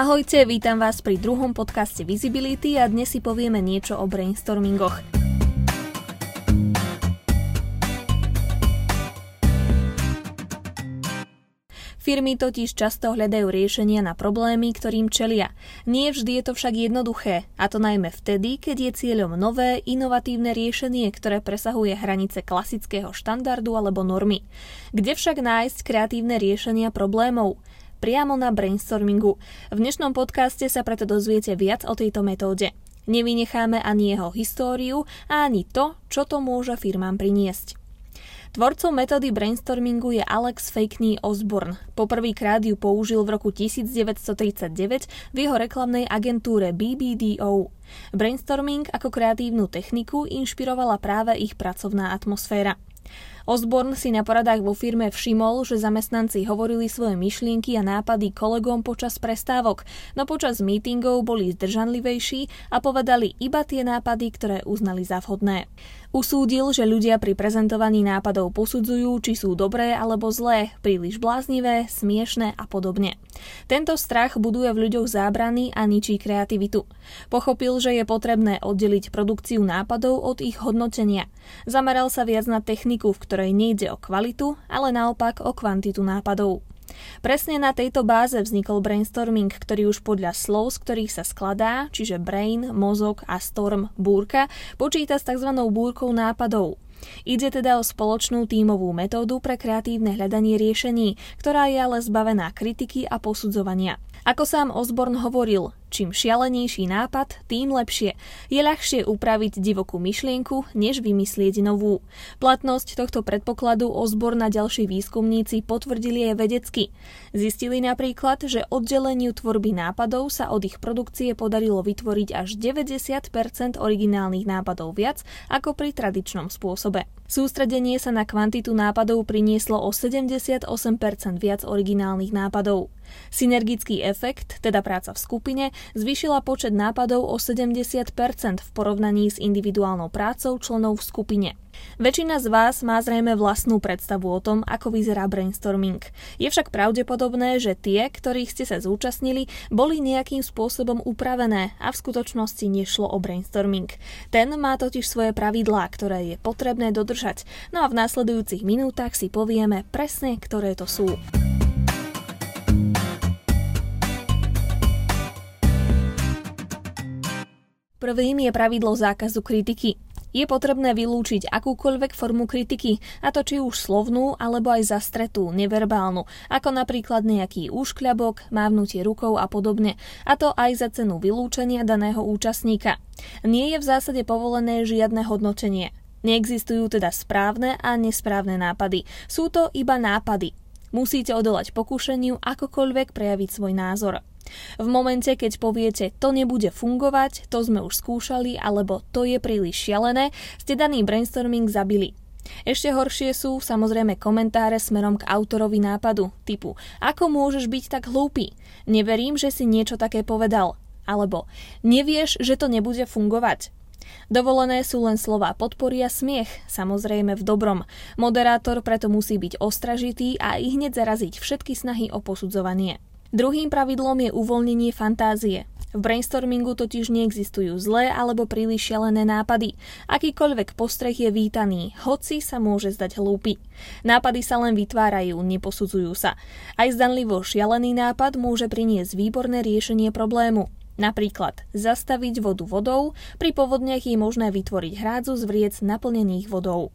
Ahojte, vítam vás pri druhom podcaste Visibility a dnes si povieme niečo o brainstormingoch. Firmy totiž často hľadajú riešenia na problémy, ktorým čelia. Nie vždy je to však jednoduché, a to najmä vtedy, keď je cieľom nové, inovatívne riešenie, ktoré presahuje hranice klasického štandardu alebo normy. Kde však nájsť kreatívne riešenia problémov? Priamo na brainstormingu. V dnešnom podcaste sa preto dozviete viac o tejto metóde. Nevynecháme ani jeho históriu a ani to, čo to môže firmám priniesť. Tvorcom metódy brainstormingu je Alex Fakney Osborne. Poprvýkrát ju použil v roku 1939 v jeho reklamnej agentúre BBDO. Brainstorming ako kreatívnu techniku inšpirovala práve ich pracovná atmosféra. Osborne si na poradách vo firme všimol, že zamestnanci hovorili svoje myšlienky a nápady kolegom počas prestávok, no počas mítingov boli zdržanlivejší a povedali iba tie nápady, ktoré uznali za vhodné. Usúdil, že ľudia pri prezentovaní nápadov posudzujú, či sú dobré alebo zlé, príliš bláznivé, smiešné a podobne. Tento strach buduje v ľuďoch zábrany a ničí kreativitu. Pochopil, že je potrebné oddeliť produkciu nápadov od ich hodnotenia. Zameral sa viac na techniku, v ktorej nejde o kvalitu, ale naopak o kvantitu nápadov. Presne na tejto báze vznikol brainstorming, ktorý už podľa slov, z ktorých sa skladá, čiže brain, mozog a storm, búrka, počíta s tzv. búrkou nápadov. Ide teda o spoločnú tímovú metódu pre kreatívne hľadanie riešení, ktorá je ale zbavená kritiky a posudzovania. Ako sám Osborn hovoril, čím šialenejší nápad, tým lepšie. Je ľahšie upraviť divokú myšlienku, než vymyslieť novú. Platnosť tohto predpokladu Osborn a ďalší výskumníci potvrdili aj vedecky. Zistili napríklad, že oddeleniu tvorby nápadov sa od ich produkcie podarilo vytvoriť až 90% originálnych nápadov viac ako pri tradičnom spôsobe. Sústredenie sa na kvantitu nápadov prinieslo o 78% viac originálnych nápadov. Synergický efekt, teda práca v skupine, zvýšila počet nápadov o 70% v porovnaní s individuálnou prácou členov v skupine. Väčšina z vás má zrejme vlastnú predstavu o tom, ako vyzerá brainstorming. Je však pravdepodobné, že tie, ktorých ste sa zúčastnili, boli nejakým spôsobom upravené a v skutočnosti nešlo o brainstorming. Ten má totiž svoje pravidlá, ktoré je potrebné dodržať. No a v následujúcich minútach si povieme presne, ktoré to sú. Prvým je pravidlo zákazu kritiky. Je potrebné vylúčiť akúkoľvek formu kritiky, a to či už slovnú, alebo aj zastretú, neverbálnu, ako napríklad nejaký úškľabok, mávnutie rukou a podobne, a to aj za cenu vylúčenia daného účastníka. Nie je v zásade povolené žiadne hodnotenie. Neexistujú teda správne a nesprávne nápady. Sú to iba nápady. Musíte odolať pokušeniu akokoľvek prejaviť svoj názor. V momente, keď poviete, to nebude fungovať, to sme už skúšali, alebo to je príliš šialené, ste daný brainstorming zabili. Ešte horšie sú samozrejme komentáre smerom k autorovi nápadu, typu Ako môžeš byť tak hlúpy? Neverím, že si niečo také povedal. Alebo Nevieš, že to nebude fungovať? Dovolené sú len slova podpory a smiech, samozrejme v dobrom. Moderátor preto musí byť ostražitý a i hneď zaraziť všetky snahy o posudzovanie. Druhým pravidlom je uvoľnenie fantázie. V brainstormingu totiž neexistujú zlé alebo príliš šialené nápady. Akýkoľvek postreh je vítaný, hoci sa môže zdať hlúpy. Nápady sa len vytvárajú, neposudzujú sa. Aj zdanlivo šialený nápad môže priniesť výborné riešenie problému. Napríklad zastaviť vodu vodou, pri povodniach je možné vytvoriť hrádzu z vriec naplnených vodou.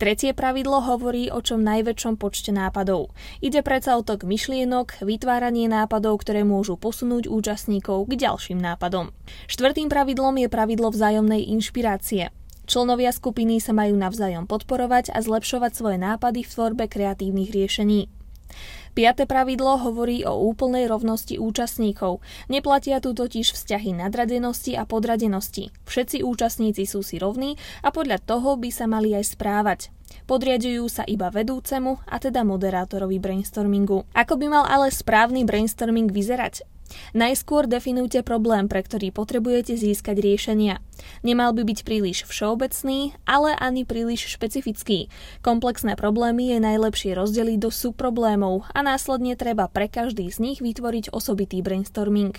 Tretie pravidlo hovorí o čom najväčšom počte nápadov. Ide predsa o tok myšlienok, vytváranie nápadov, ktoré môžu posunúť účastníkov k ďalším nápadom. Štvrtým pravidlom je pravidlo vzájomnej inšpirácie. Členovia skupiny sa majú navzájom podporovať a zlepšovať svoje nápady v tvorbe kreatívnych riešení. Piaté pravidlo hovorí o úplnej rovnosti účastníkov. Neplatia tu totiž vzťahy nadradenosti a podradenosti. Všetci účastníci sú si rovní a podľa toho by sa mali aj správať. Podriadujú sa iba vedúcemu a teda moderátorovi brainstormingu. Ako by mal ale správny brainstorming vyzerať? Najskôr definujte problém, pre ktorý potrebujete získať riešenia. Nemal by byť príliš všeobecný, ale ani príliš špecifický. Komplexné problémy je najlepšie rozdeliť do subproblémov a následne treba pre každý z nich vytvoriť osobitý brainstorming.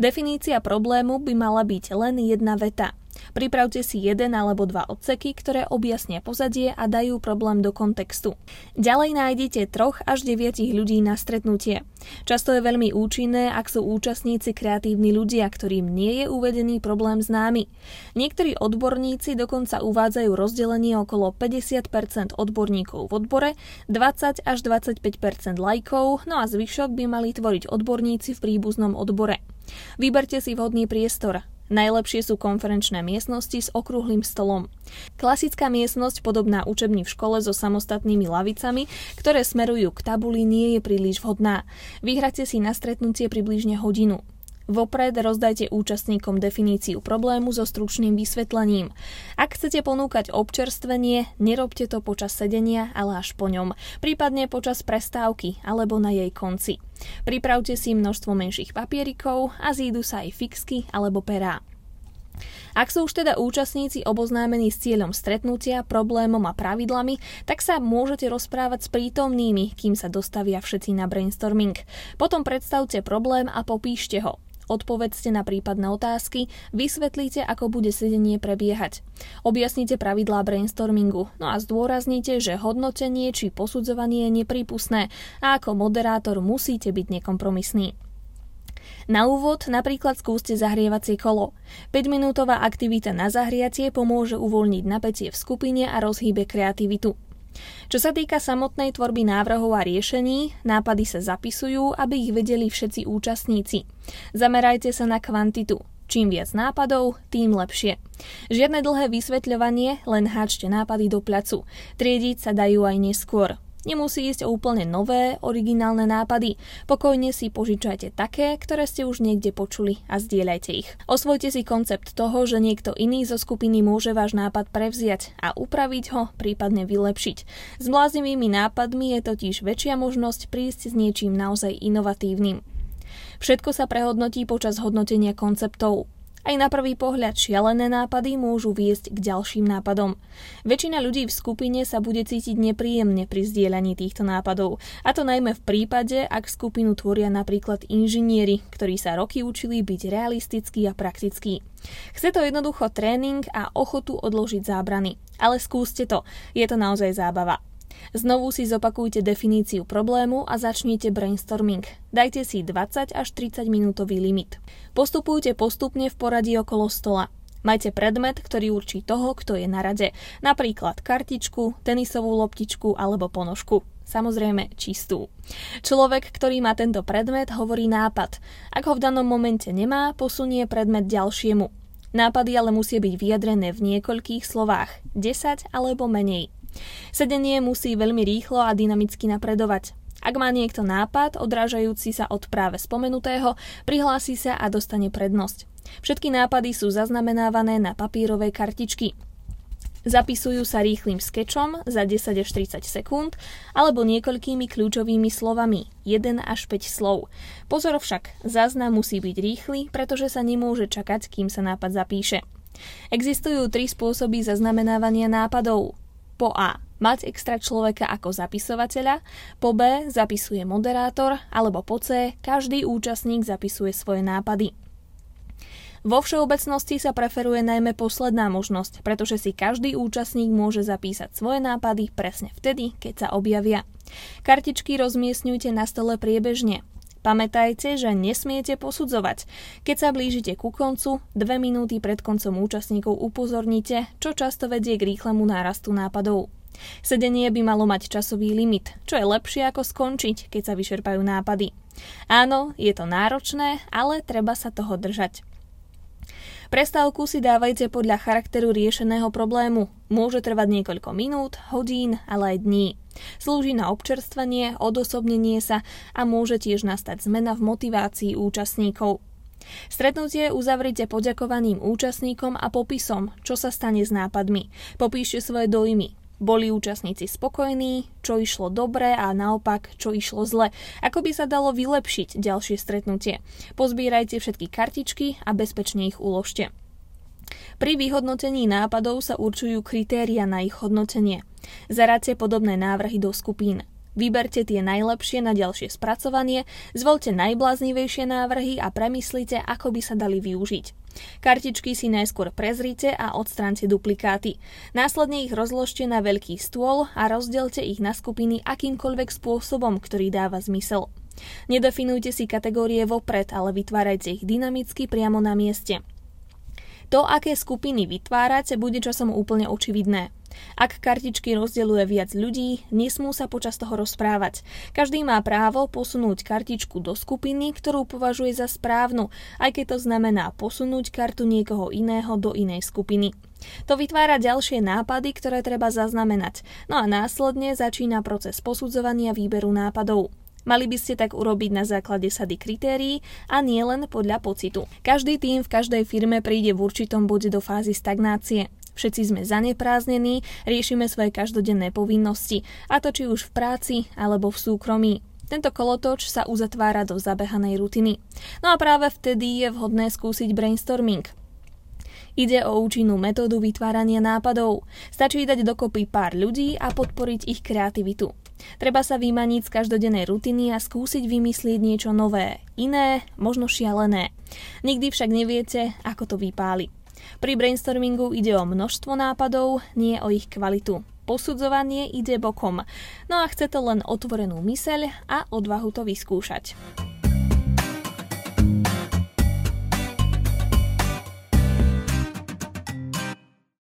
Definícia problému by mala byť len jedna veta. Pripravte si jeden alebo dva odseky, ktoré objasnia pozadie a dajú problém do kontextu. Ďalej nájdete troch až deviatich ľudí na stretnutie. Často je veľmi účinné, ak sú účastníci kreatívni ľudia, ktorým nie je uvedený problém známy. Niektorí odborníci dokonca uvádzajú rozdelenie okolo 50% odborníkov v odbore, 20 až 25% lajkov, no a zvyšok by mali tvoriť odborníci v príbuznom odbore. Vyberte si vhodný priestor. Najlepšie sú konferenčné miestnosti s okrúhlym stolom. Klasická miestnosť podobná učebni v škole so samostatnými lavicami, ktoré smerujú k tabuli, nie je príliš vhodná. Vyhrate si na stretnutie približne hodinu. Vopred rozdajte účastníkom definíciu problému so stručným vysvetlením. Ak chcete ponúkať občerstvenie, nerobte to počas sedenia, ale až po ňom, prípadne počas prestávky alebo na jej konci. Pripravte si množstvo menších papierikov a zídu sa aj fixky alebo perá. Ak sú už teda účastníci oboznámení s cieľom stretnutia, problémom a pravidlami, tak sa môžete rozprávať s prítomnými, kým sa dostavia všetci na brainstorming. Potom predstavte problém a popíšte ho odpovedzte na prípadné otázky, vysvetlíte, ako bude sedenie prebiehať. Objasnite pravidlá brainstormingu, no a zdôraznite, že hodnotenie či posudzovanie je neprípustné a ako moderátor musíte byť nekompromisný. Na úvod napríklad skúste zahrievacie kolo. 5-minútová aktivita na zahriatie pomôže uvoľniť napätie v skupine a rozhýbe kreativitu. Čo sa týka samotnej tvorby návrhov a riešení, nápady sa zapisujú, aby ich vedeli všetci účastníci. Zamerajte sa na kvantitu. Čím viac nápadov, tým lepšie. Žiadne dlhé vysvetľovanie, len háčte nápady do placu. Triediť sa dajú aj neskôr. Nemusí ísť o úplne nové, originálne nápady. Pokojne si požičajte také, ktoré ste už niekde počuli a zdieľajte ich. Osvojte si koncept toho, že niekto iný zo skupiny môže váš nápad prevziať a upraviť ho, prípadne vylepšiť. S bláznivými nápadmi je totiž väčšia možnosť prísť s niečím naozaj inovatívnym. Všetko sa prehodnotí počas hodnotenia konceptov. Aj na prvý pohľad šialené nápady môžu viesť k ďalším nápadom. Väčšina ľudí v skupine sa bude cítiť nepríjemne pri zdieľaní týchto nápadov, a to najmä v prípade, ak skupinu tvoria napríklad inžinieri, ktorí sa roky učili byť realistickí a praktickí. Chce to jednoducho tréning a ochotu odložiť zábrany. Ale skúste to, je to naozaj zábava. Znovu si zopakujte definíciu problému a začnite brainstorming. Dajte si 20 až 30 minútový limit. Postupujte postupne v poradí okolo stola. Majte predmet, ktorý určí toho, kto je na rade. Napríklad kartičku, tenisovú loptičku alebo ponožku. Samozrejme čistú. Človek, ktorý má tento predmet, hovorí nápad. Ak ho v danom momente nemá, posunie predmet ďalšiemu. Nápady ale musia byť vyjadrené v niekoľkých slovách, 10 alebo menej. Sedenie musí veľmi rýchlo a dynamicky napredovať. Ak má niekto nápad, odrážajúci sa od práve spomenutého, prihlási sa a dostane prednosť. Všetky nápady sú zaznamenávané na papírovej kartičky. Zapisujú sa rýchlým skečom za 10 až 30 sekúnd alebo niekoľkými kľúčovými slovami, 1 až 5 slov. Pozor však, záznam musí byť rýchly, pretože sa nemôže čakať, kým sa nápad zapíše. Existujú tri spôsoby zaznamenávania nápadov. Po A. Mať extra človeka ako zapisovateľa, po B. Zapisuje moderátor, alebo po C. Každý účastník zapisuje svoje nápady. Vo všeobecnosti sa preferuje najmä posledná možnosť, pretože si každý účastník môže zapísať svoje nápady presne vtedy, keď sa objavia. Kartičky rozmiestňujte na stole priebežne. Pamätajte, že nesmiete posudzovať. Keď sa blížite ku koncu, dve minúty pred koncom účastníkov upozornite, čo často vedie k rýchlemu nárastu nápadov. Sedenie by malo mať časový limit, čo je lepšie ako skončiť, keď sa vyčerpajú nápady. Áno, je to náročné, ale treba sa toho držať. Prestávku si dávajte podľa charakteru riešeného problému. Môže trvať niekoľko minút, hodín, ale aj dní. Slúži na občerstvenie, odosobnenie sa a môže tiež nastať zmena v motivácii účastníkov. Stretnutie uzavrite poďakovaným účastníkom a popisom, čo sa stane s nápadmi. Popíšte svoje dojmy. Boli účastníci spokojní, čo išlo dobre a naopak, čo išlo zle. Ako by sa dalo vylepšiť ďalšie stretnutie. Pozbírajte všetky kartičky a bezpečne ich uložte. Pri vyhodnotení nápadov sa určujú kritéria na ich hodnotenie. Zaráte podobné návrhy do skupín. Vyberte tie najlepšie na ďalšie spracovanie, zvolte najbláznivejšie návrhy a premyslite, ako by sa dali využiť. Kartičky si najskôr prezrite a odstránte duplikáty. Následne ich rozložte na veľký stôl a rozdelte ich na skupiny akýmkoľvek spôsobom, ktorý dáva zmysel. Nedefinujte si kategórie vopred, ale vytvárajte ich dynamicky priamo na mieste. To, aké skupiny vytvárate, bude časom úplne očividné. Ak kartičky rozdeľuje viac ľudí, nesmú sa počas toho rozprávať. Každý má právo posunúť kartičku do skupiny, ktorú považuje za správnu, aj keď to znamená posunúť kartu niekoho iného do inej skupiny. To vytvára ďalšie nápady, ktoré treba zaznamenať. No a následne začína proces posudzovania výberu nápadov. Mali by ste tak urobiť na základe sady kritérií a nie len podľa pocitu. Každý tým v každej firme príde v určitom bode do fázy stagnácie. Všetci sme zanepráznení, riešime svoje každodenné povinnosti, a to či už v práci alebo v súkromí. Tento kolotoč sa uzatvára do zabehanej rutiny. No a práve vtedy je vhodné skúsiť brainstorming. Ide o účinnú metódu vytvárania nápadov. Stačí dať dokopy pár ľudí a podporiť ich kreativitu. Treba sa vymaniť z každodennej rutiny a skúsiť vymyslieť niečo nové, iné, možno šialené. Nikdy však neviete, ako to vypáli. Pri brainstormingu ide o množstvo nápadov, nie o ich kvalitu. Posudzovanie ide bokom. No a chce to len otvorenú myseľ a odvahu to vyskúšať.